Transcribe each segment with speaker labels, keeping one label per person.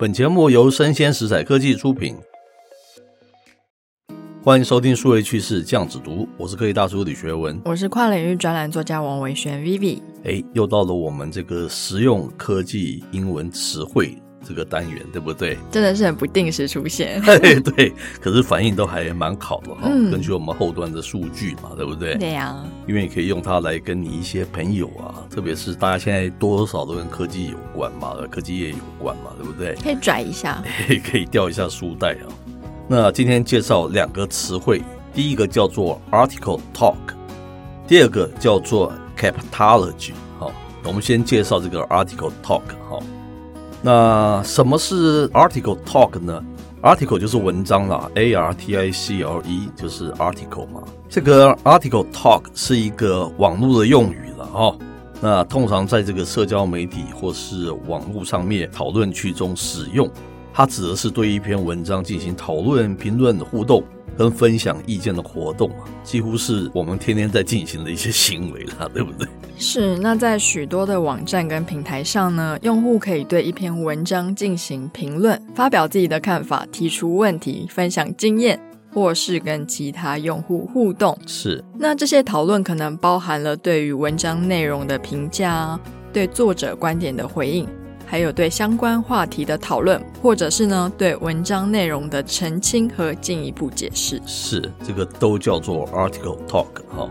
Speaker 1: 本节目由生鲜食材科技出品，欢迎收听数位趋势酱子读，我是科技大叔李学文，
Speaker 2: 我是跨领域专栏作家王维轩 Vivi。
Speaker 1: 哎，又到了我们这个实用科技英文词汇。这个单元对不对？
Speaker 2: 真的是很不定时出现，
Speaker 1: 对，可是反应都还蛮好的哈。嗯、根据我们后端的数据嘛，对不对？
Speaker 2: 对呀、啊。
Speaker 1: 因为你可以用它来跟你一些朋友啊，特别是大家现在多多少少都跟科技有关嘛，科技业有关嘛，对不对？
Speaker 2: 可以拽一下，
Speaker 1: 可以掉一下书袋啊。那今天介绍两个词汇，第一个叫做 article talk，第二个叫做 captology。好，我们先介绍这个 article talk 哈。那什么是 article talk 呢？article 就是文章啦，a r t i c l e 就是 article 嘛。这个 article talk 是一个网络的用语了哈。那通常在这个社交媒体或是网络上面讨论区中使用，它指的是对一篇文章进行讨论、评论互动。跟分享意见的活动啊，几乎是我们天天在进行的一些行为了，对不对？
Speaker 2: 是。那在许多的网站跟平台上呢，用户可以对一篇文章进行评论，发表自己的看法，提出问题，分享经验，或是跟其他用户互动。
Speaker 1: 是。
Speaker 2: 那这些讨论可能包含了对于文章内容的评价，对作者观点的回应。还有对相关话题的讨论，或者是呢对文章内容的澄清和进一步解释，
Speaker 1: 是这个都叫做 article talk 哈。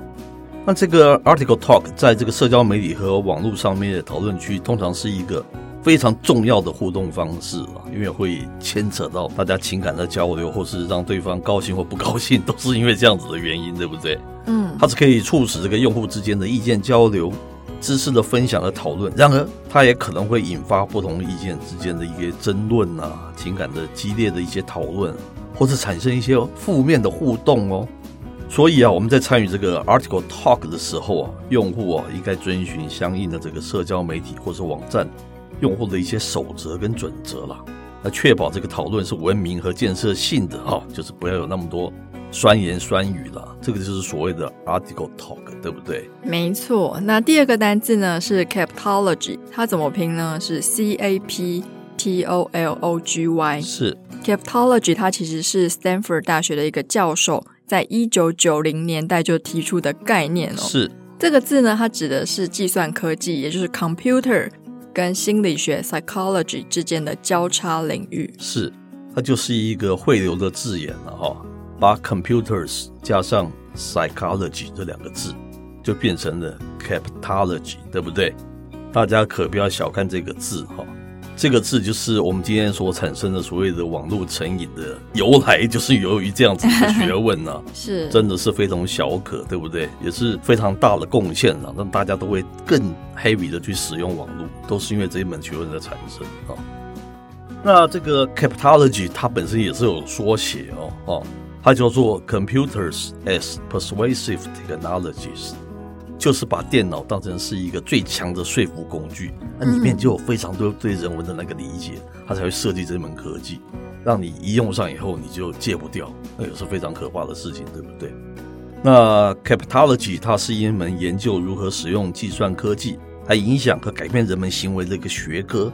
Speaker 1: 那这个 article talk 在这个社交媒体和网络上面的讨论区，通常是一个非常重要的互动方式啊，因为会牵扯到大家情感的交流，或是让对方高兴或不高兴，都是因为这样子的原因，对不对？嗯，它是可以促使这个用户之间的意见交流。知识的分享和讨论，然而它也可能会引发不同意见之间的一些争论啊，情感的激烈的一些讨论，或者产生一些负面的互动哦。所以啊，我们在参与这个 article talk 的时候啊，用户啊应该遵循相应的这个社交媒体或是网站用户的一些守则跟准则啦，来确保这个讨论是文明和建设性的啊，就是不要有那么多。酸言酸语了，这个就是所谓的 article talk，对不对？
Speaker 2: 没错。那第二个单字呢是 captology，它怎么拼呢？是 c a p t o l o g y。
Speaker 1: 是
Speaker 2: captology，它其实是 Stanford 大学的一个教授在一九九零年代就提出的概念哦。
Speaker 1: 是
Speaker 2: 这个字呢，它指的是计算科技，也就是 computer 跟心理学 psychology 之间的交叉领域。
Speaker 1: 是，它就是一个汇流的字眼了哈。把 computers 加上 psychology 这两个字，就变成了 captology，对不对？大家可不要小看这个字哈，这个字就是我们今天所产生的所谓的网络成瘾的由来，就是由于这样子的学问呢、啊，
Speaker 2: 是
Speaker 1: 真的是非同小可，对不对？也是非常大的贡献啊，让大家都会更 heavy 的去使用网络，都是因为这一门学问的产生啊。那这个 captology 它本身也是有缩写哦，哦。它叫做 Computers as Persuasive Technologies，就是把电脑当成是一个最强的说服工具，那里面就有非常多对人文的那个理解，它才会设计这门科技，让你一用上以后你就戒不掉，那也是非常可怕的事情，对不对？那 Capitology 它是一门研究如何使用计算科技来影响和改变人们行为的一个学科，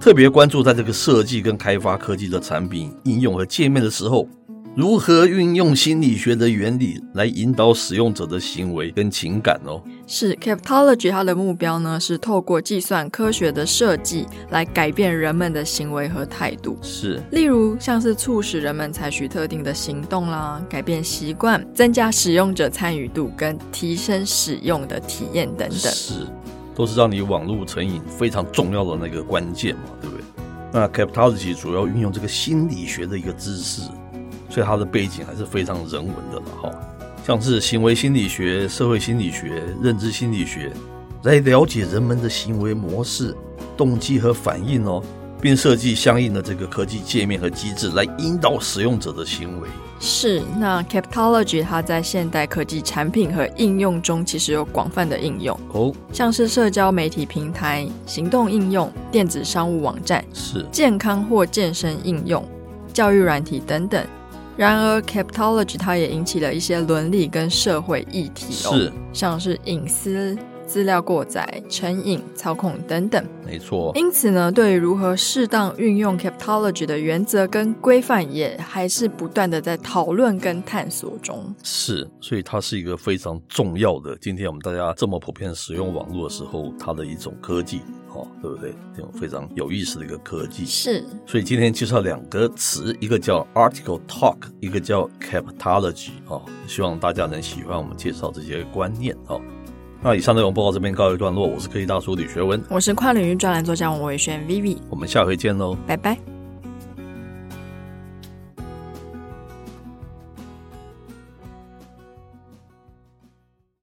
Speaker 1: 特别关注在这个设计跟开发科技的产品应用和界面的时候。如何运用心理学的原理来引导使用者的行为跟情感哦？
Speaker 2: 是 Captology 它的目标呢，是透过计算科学的设计来改变人们的行为和态度。
Speaker 1: 是，
Speaker 2: 例如像是促使人们采取特定的行动啦，改变习惯，增加使用者参与度跟提升使用的体验等等。
Speaker 1: 是，都是让你网络成瘾非常重要的那个关键嘛，对不对？那 Captology 主要运用这个心理学的一个知识。所以它的背景还是非常人文的了哈，像是行为心理学、社会心理学、认知心理学，来了解人们的行为模式、动机和反应哦，并设计相应的这个科技界面和机制来引导使用者的行为。
Speaker 2: 是，那 Captology 它在现代科技产品和应用中其实有广泛的应用哦，像是社交媒体平台、行动应用、电子商务网站、
Speaker 1: 是
Speaker 2: 健康或健身应用、教育软体等等。然而，Captology 它也引起了一些伦理跟社会议题哦，
Speaker 1: 是，
Speaker 2: 像是隐私、资料过载、成瘾、操控等等。
Speaker 1: 没错。
Speaker 2: 因此呢，对于如何适当运用 Captology 的原则跟规范，也还是不断的在讨论跟探索中。
Speaker 1: 是，所以它是一个非常重要的。今天我们大家这么普遍使用网络的时候，它的一种科技，哦，对不对？这种非常有意思的一个科技。
Speaker 2: 是。所
Speaker 1: 以今天介绍两个词，一个叫 Article Talk，一个叫 Captology。哦，希望大家能喜欢我们介绍这些观念。哦。那以上内容播到这边告一段落，我是科技大叔李学文，
Speaker 2: 我是跨领域专栏作家王伟轩 Vivi，
Speaker 1: 我们下回见喽，
Speaker 2: 拜拜。